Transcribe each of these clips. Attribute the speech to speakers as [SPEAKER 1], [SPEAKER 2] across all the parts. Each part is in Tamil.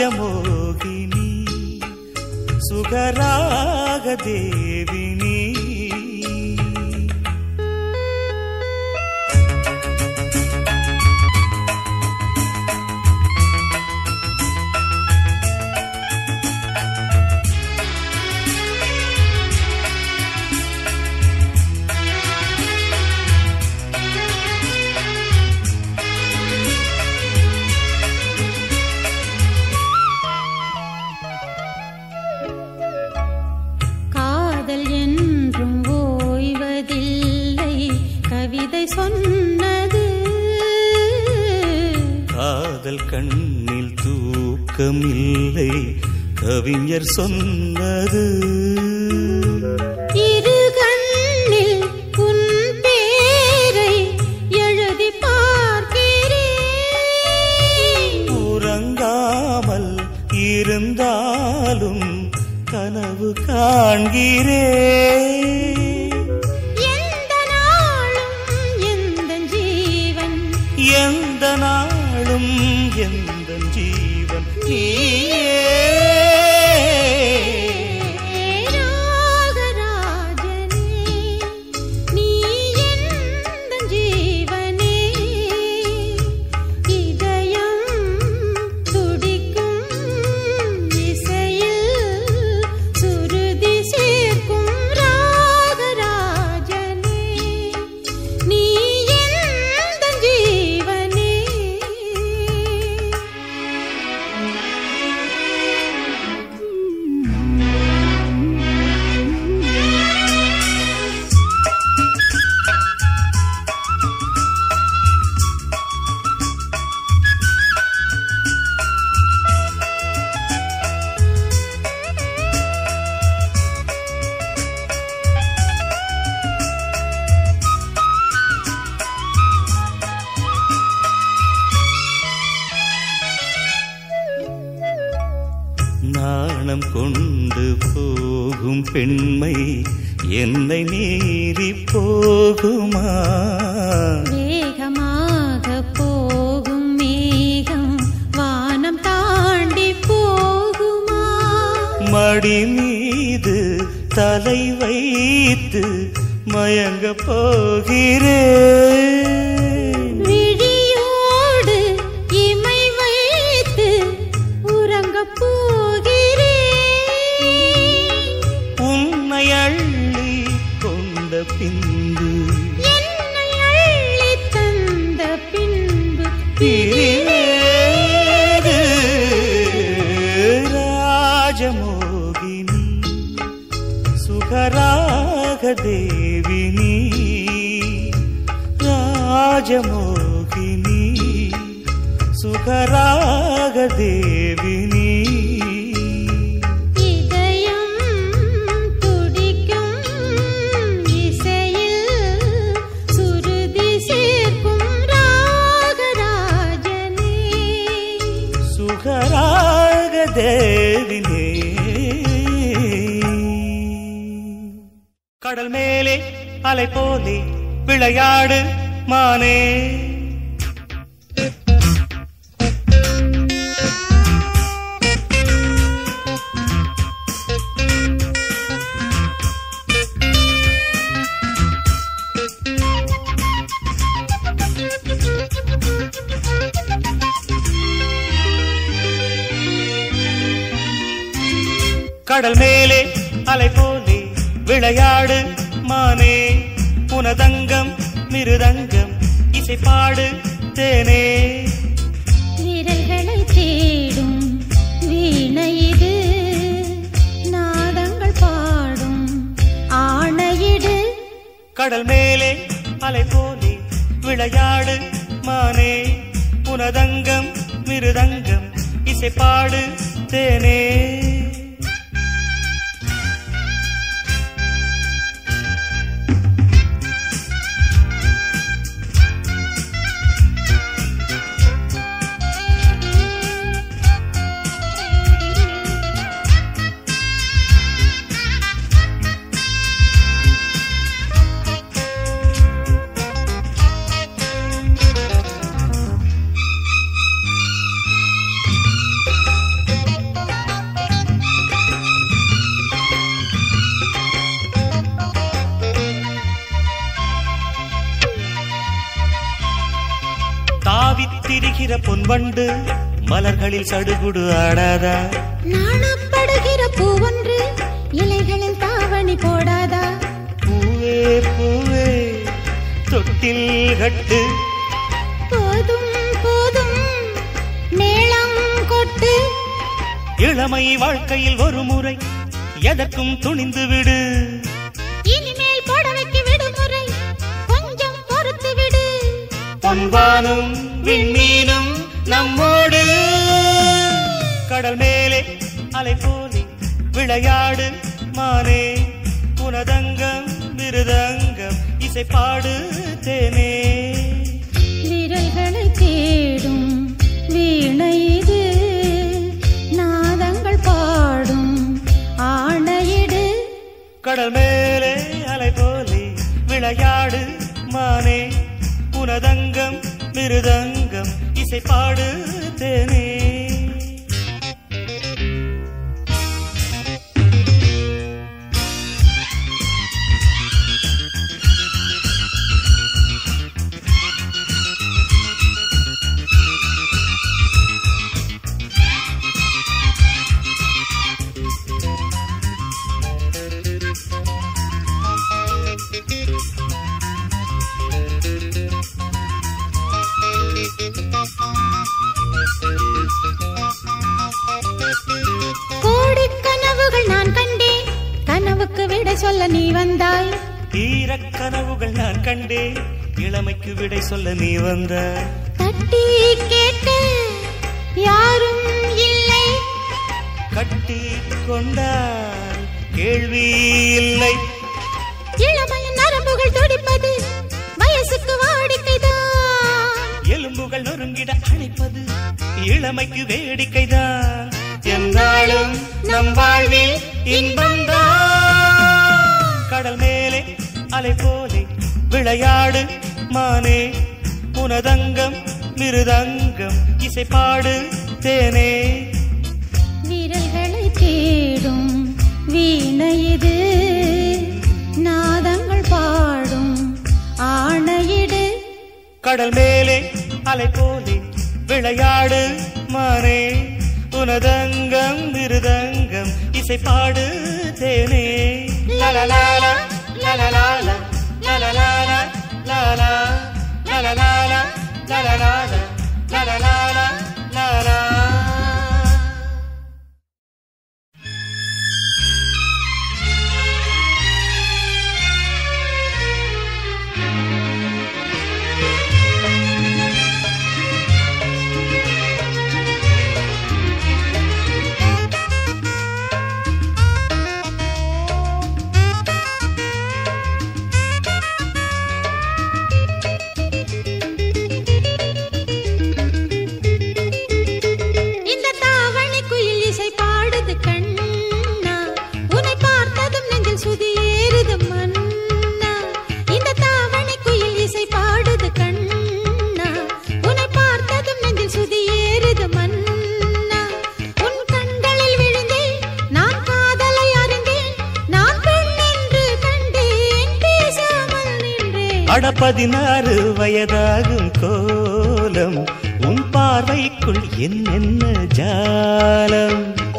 [SPEAKER 1] నిజమోగిని సుఖరాగదేవి
[SPEAKER 2] காதல்
[SPEAKER 1] கண்ணில் தூக்கமில்லை. கவிஞர் சொன்னது
[SPEAKER 2] இரு கண்ணில் உன் பேரை எழுதி பார்க்கிறேன்.
[SPEAKER 1] உறங்காமல் இருந்தாலும் கனவு காண்கிறேன். की என்னை மீறி போகுமா?
[SPEAKER 2] வேகமாக போகும் மேகம் வானம் தாண்டி போகுமா?
[SPEAKER 1] மடி மீது தலை வைத்து மயங்க போகிறேன். దేవిని రాజమోహిని సుఖరాగ దేవిని. அலை போலே விளையாடு மானே. கடல் மேலே அலை போலே விளையாடு மானே. புனதங்கம் மிருதங்கம். இசைப்பாடு தேனே.
[SPEAKER 2] விரல்களை தேடும் வீணை இது. நாதங்கள் பாடும் ஆணையிடு
[SPEAKER 1] கடல் மேலே அலை போலே விளையாடு மானே. புனதங்கம் மிருதங்கம். இசைப்பாடு தேனே. மலர்களில் சடுகுடு ஆடாதா?
[SPEAKER 2] நாணப்படுகிற பூவொன்று இலைகளில் தாவணி போடாதா?
[SPEAKER 1] பூவே பூவே தொட்டில் கட்டு.
[SPEAKER 2] போதும் போதும் மேளம் கொட்டு.
[SPEAKER 1] இளமை வாழ்க்கையில் ஒரு முறை எதற்கும் துணிந்து விடு.
[SPEAKER 2] இனிமேல் புடவைக்கு விடுமுறை கொஞ்சம் பொறுத்து விடு.
[SPEAKER 1] பொன்வானும் விண்மீனும் நம்மோடு. கடல் மேலே அலை போலே விளையாடு மானே. உனதங்கம் மிருதங்கம் இசைப்பாடு தேனே.
[SPEAKER 2] விரல்களை தேடும் வீணை இது. நாதங்கள் பாடும் ஆணையிடு.
[SPEAKER 1] கடல் மேலே அலை போலே விளையாடு மானே. உனதங்கம் மிருதங்கம் இசைப்பாடு தேனே.
[SPEAKER 2] சொல்ல நீ வந்தாய்.
[SPEAKER 1] ஈரக் கனவுகள் நான் கண்டேன். இளமைக்கு விடை சொல்ல நீ வந்த.
[SPEAKER 2] தட்டி கேட்க யாரும் இல்லை.
[SPEAKER 1] கட்டி கொண்டால் கேள்வி இல்லை.
[SPEAKER 2] இளமையின் நரம்புகள் துடிப்பது வயசுக்கு வாடிக்கைதான்
[SPEAKER 1] எலும்புகள் நொறுங்கிட அணைப்பது இளமைக்கு வேடிக்கைதான் என்னாலும் நம் வாழ்வில் இன்பம்தான் கடல் மேலே அலை போலே விளையாடு மானே உனதங்கம் மிருதங்கம் இசைப்பாடு தேனே.
[SPEAKER 2] விரல்களை தேடும் வீணை இது நாதங்கள் பாடும் ஆணையிடு
[SPEAKER 1] கடல் மேலே அலை போலே விளையாடு மானே உனதங்கம் மிருதங்கம் இசைப்பாடு தேனே லலலாலா, லலலாலா, லலலாலா, லாலா, லலலாலா, லலலாலா, லலலாலா, லாலா. பதினாறு வயதாகும் கோலம். உன் பார்வைக்குள் என்னென்ன ஜாலம்?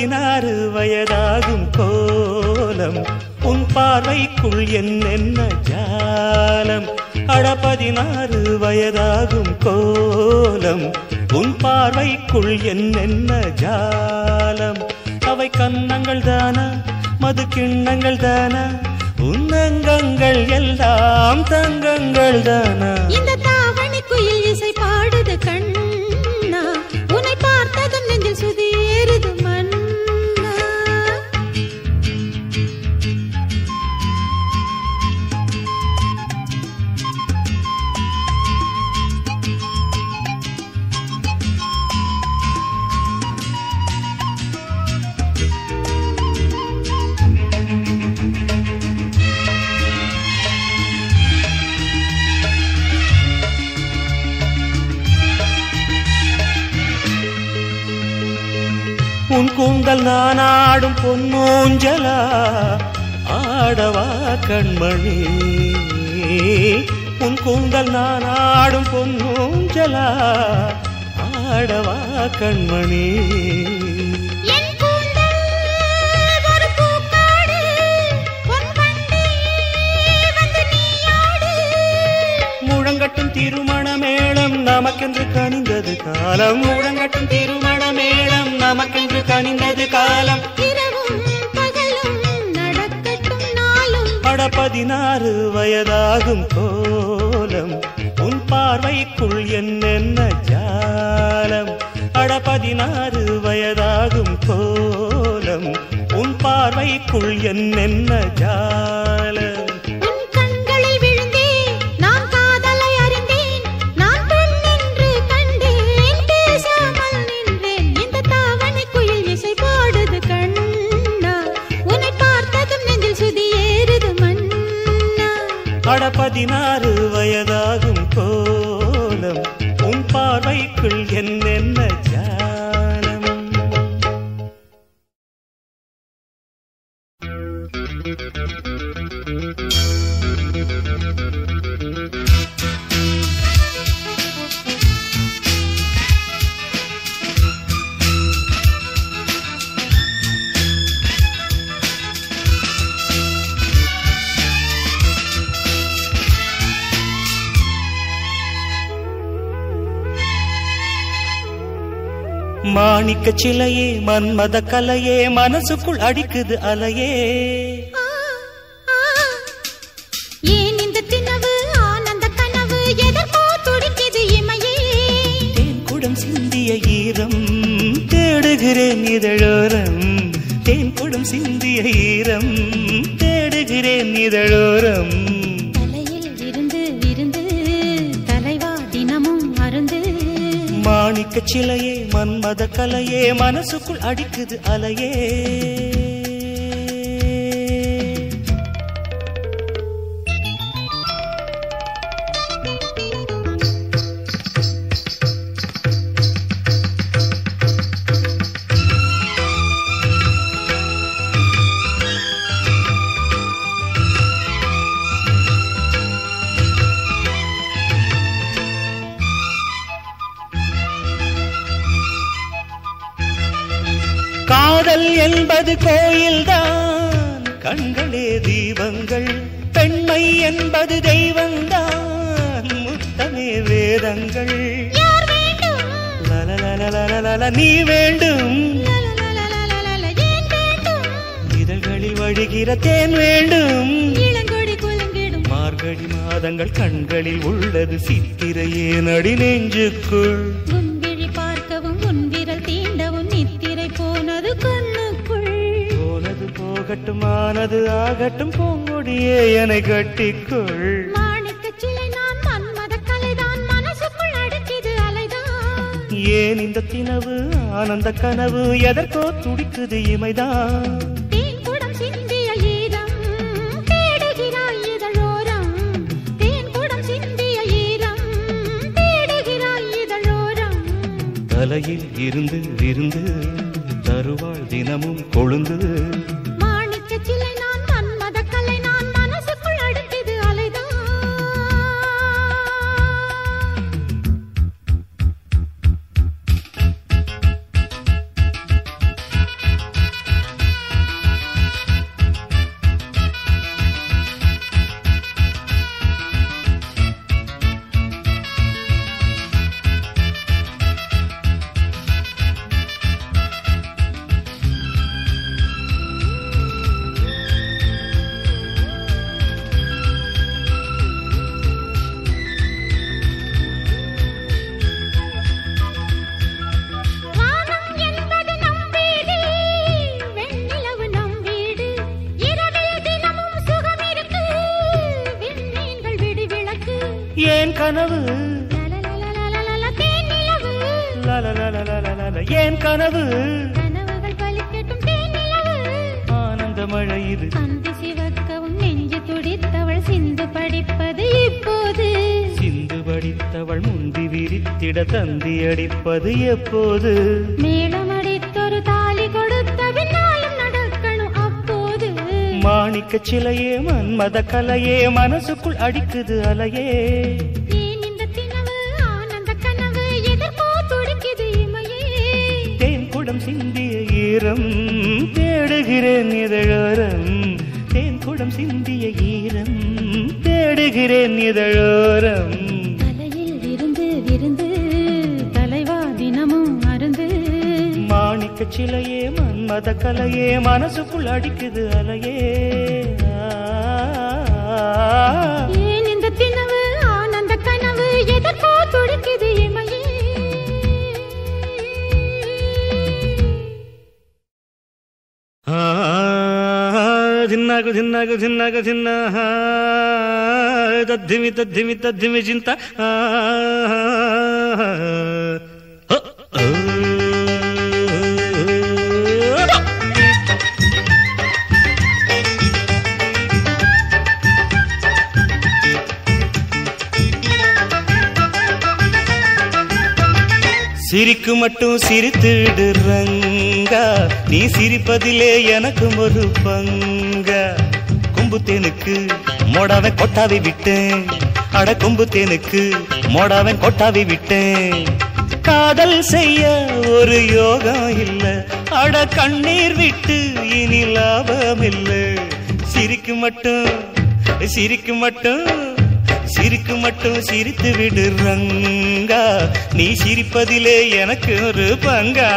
[SPEAKER 1] பதினாறு வயதாகும் கோலம். உன் பார்வைக்குள் என்னென்ன ஜாலம்? அட பதினாறு வயதாகும் கோலம். உன் பார்வைக்குள் என்னென்ன ஜாலம்? அவை கன்னங்கள் தானா? மது கிண்ணங்கள் தானா? உன்னங்கங்கள் எல்லாம் தங்கங்கள் தானா?
[SPEAKER 2] இந்த தாவணி குயில் இசை பாடுது கண்ணா. உன்னை பார்த்ததும் நெஞ்சில் சுதி ஏறுது
[SPEAKER 1] உன் கூந்தல் நான் ஆடும் பொன்மூஞ்சலா ஆடவா கண்மணி? உன் கூந்தல் நான் ஆடும் பொன்மூஞ்சலா ஆடவா கண்மணி? திருமண நமக்கென்று கனிந்தது காலம். முழங்கட்டும் திருமண மேளம் நமக்கென்று கனிந்தது காலம். பதினாறு வயதாகும் கோலம். உன் பார்வைக்குள் என்னென்ன ஜாலம்? அட பதினாறு வயதாகும் கோலம். உன் பார்வைக்குள் என்னென்ன ஜாலம்? அட பதினாறு வயதாகும் கோலம். உன் பார்வைக்குள் என்னென்ன ஜானம் thank you மாணிக்க சிலையே மன்மத கலையே மனசுக்குள் அடிக்குது அலையே. ஈரம் தேடுகிறேன் இதழோரம். தேன் குடம் சிந்திய ஈரம் தேடுகிறேன் இதழோரம். மாணிக்க சிலையே மன்மத கலையே மனசுக்குள் அடிக்குது அலையே. காதல் என்பது கோயில்தான். கண்களே தீபங்கள் பெண்மை என்பது தெய்வம்தான். முத்தமே வேதங்கள். லல நீ வேண்டும். இதழ்களில் வழிகிற தேன் வேண்டும். மார்கழி மாதங்கள் கண்களில் உள்ளது. சித்திரையே நடி நெஞ்சுக்குள். மனது ஆகட்டும் பூங்கொடியே என்னை கட்டிக்கொள். ஏன் இந்த தினவு ஆனந்த கனவு எதற்கோ துடிக்குது இமைதான். தலையில் இருந்து விருந்து தருவாள் தினமும் கொழுந்து. ஆனந்த மழை இது
[SPEAKER 2] அந்தி சிவக்கவும் நெஞ்சு துடித்தவள் சிந்து படிப்பது இப்போது
[SPEAKER 1] சிந்து படித்தவள் முந்தி விரித்திட தந்தி அடிப்பது எப்போது?
[SPEAKER 2] மேளமடித்தொரு தாலி கொடுத்த பின்னாலும் நடக்கணும் அப்போது.
[SPEAKER 1] மாணிக்க சிலையே மன்மத கலையே மனசுக்குள் அடிக்குது அலையே. சிந்திய ஈரம் தேடுகிறேன் இதழோரம். தேன் குடம் சிந்திய ஈரம். தேடுகிறேன் இதழோரம்.
[SPEAKER 2] தலையில் விருந்து விருந்து தலைவா தினமும் அருந்து.
[SPEAKER 1] மாணிக்க சிலையே மன்மத கலையே மனசுக்குள் அடிக்குது அலையே.
[SPEAKER 2] ஏன் இந்த தினவு
[SPEAKER 1] गु तद्धिमि तद्धिमि तद्धिमि चिन्ता। சிரிக்கு மட்டும் சிரித்துடு ரங்கா நீ சிரிப்பதிலே எனக்கும் ஒரு பங்கா. கும்புத்தேனுக்கு மோடாவன் கொட்டாவி விட்டேன். அட கும்புத்தேனுக்கு மோடாவன் கொட்டாவி விட்டேன். காதல் செய்ய ஒரு யோகம் இல்ல. அட கண்ணீர் விட்டு இனி லாபம் இல்லை. சிரிக்கு மட்டும் சிரிக்கு மட்டும் சிரிக்கு மட்டும் சிரித்து விடு ரங்கா. நீ சிரிப்பதிலே எனக்கு ஒரு பங்கா.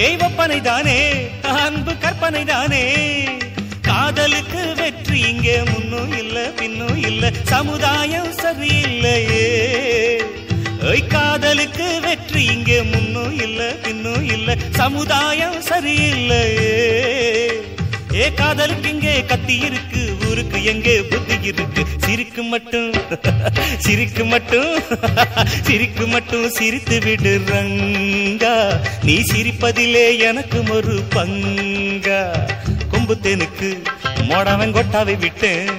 [SPEAKER 1] ஏவப்பனை தானே அன்பு கற்பனை தானே காதலுக்கு வெற்றி இங்கே முன்னும் இல்ல பின்னும் இல்ல சமுதாயம் சரியில்லையே. ஓய் காதலுக்கு வெற்றி இங்கே முன்னும் இல்ல பின்னும் இல்ல சமுதாயம் சரியில்லையே. ஏ காதலுக்கு இங்கே கத்தி இருக்கு ஊருக்கு எங்கே புத்தி இருக்கு? சிரிக்கு மட்டும் சிரிக்கு மட்டும் சிரிக்கு மட்டும் சிரித்து விடு ரங்கா நீ சிரிப்பதிலே எனக்கு ஒரு பங்கா. கொம்பு தேனுக்கு மோடாவன் கொட்டாவை விட்டேன்.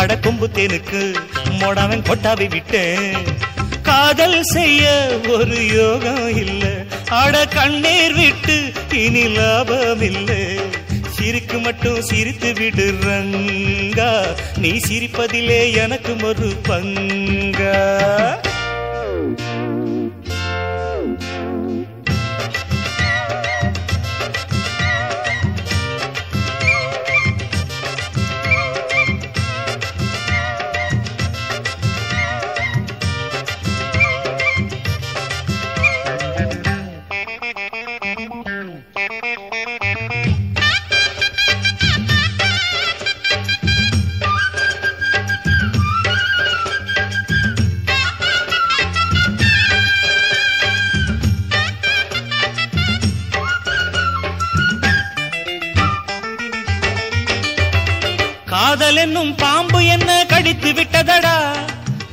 [SPEAKER 1] அட கொம்பு தேனுக்கு மோடாவன் கொட்டாவை விட்டேன். காதல் செய்ய ஒரு யோகம் இல்லை. அட கண்ணீர் விட்டு இனி லாபம் இல்லை. சிரிக்கு மட்டும் சிரித்து விடு ரங்கா நீ சிரிப்பதிலே எனக்கு ஒரு பங்கா. காதல் என்னும் பாம்பு என்ன கடித்து விட்டதடா?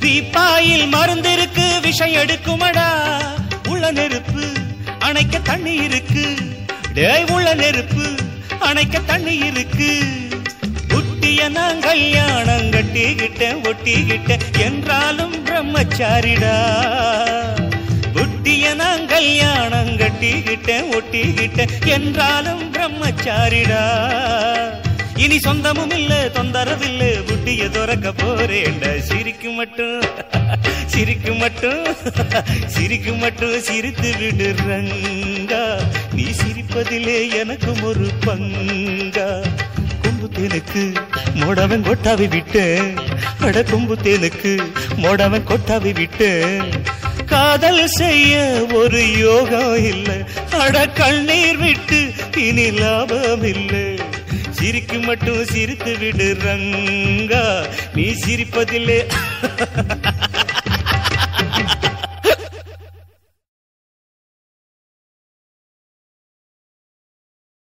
[SPEAKER 1] தீப்பாயில் மருந்திருக்கு விஷம் எடுக்குமடா? உள்ள நெருப்பு அணைக்க தண்ணி இருக்கு. டேய் உள்ள நெருப்பு அணைக்க தண்ணி இருக்கு. ஒட்டிய நான் கல்யாணம் கட்டிக்கிட்டேன் ஒட்டிக்கிட்டேன். என்றாலும் பிரம்மச்சாரிடா. ஒட்டிய நான் கல்யாணம் கட்டிக்கிட்டேன் ஒட்டிக்கிட்டேன். என்றாலும் பிரம்மச்சாரிடா. இனி சொந்தமும் இல்ல தொந்தரவில்ல. புட்டிய துறக்க போறேன்டா. சிரிக்கு மட்டும் சிரிக்கு மட்டும் சிரிக்கு மட்டும் சிரித்து விடுறங்கா. நீ சிரிப்பதிலே எனக்கும் ஒரு பங்கா. கும்புத்தேனுக்கு மோடவன் கொட்டாவி விட்டு பட கும்புத்தேனுக்கு மோடவன் கொட்டாவி விட்டு காதல் செய்ய ஒரு யோகம் இல்லை. அட கண்ணீர் விட்டு இனி லாபம் இல்லை. சிரிக்கு மட்டும் சிரித்து விடு ரங்கா. நீ சிரிப்பதில்லை.